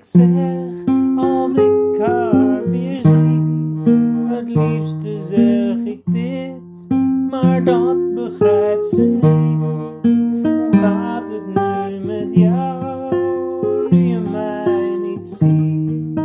ik zeg als ik haar weer zie. Het liefste zeg ik dit, maar dat begrijpt ze niet. Hoe gaat het nu met jou, nu je mij niet ziet?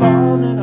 falling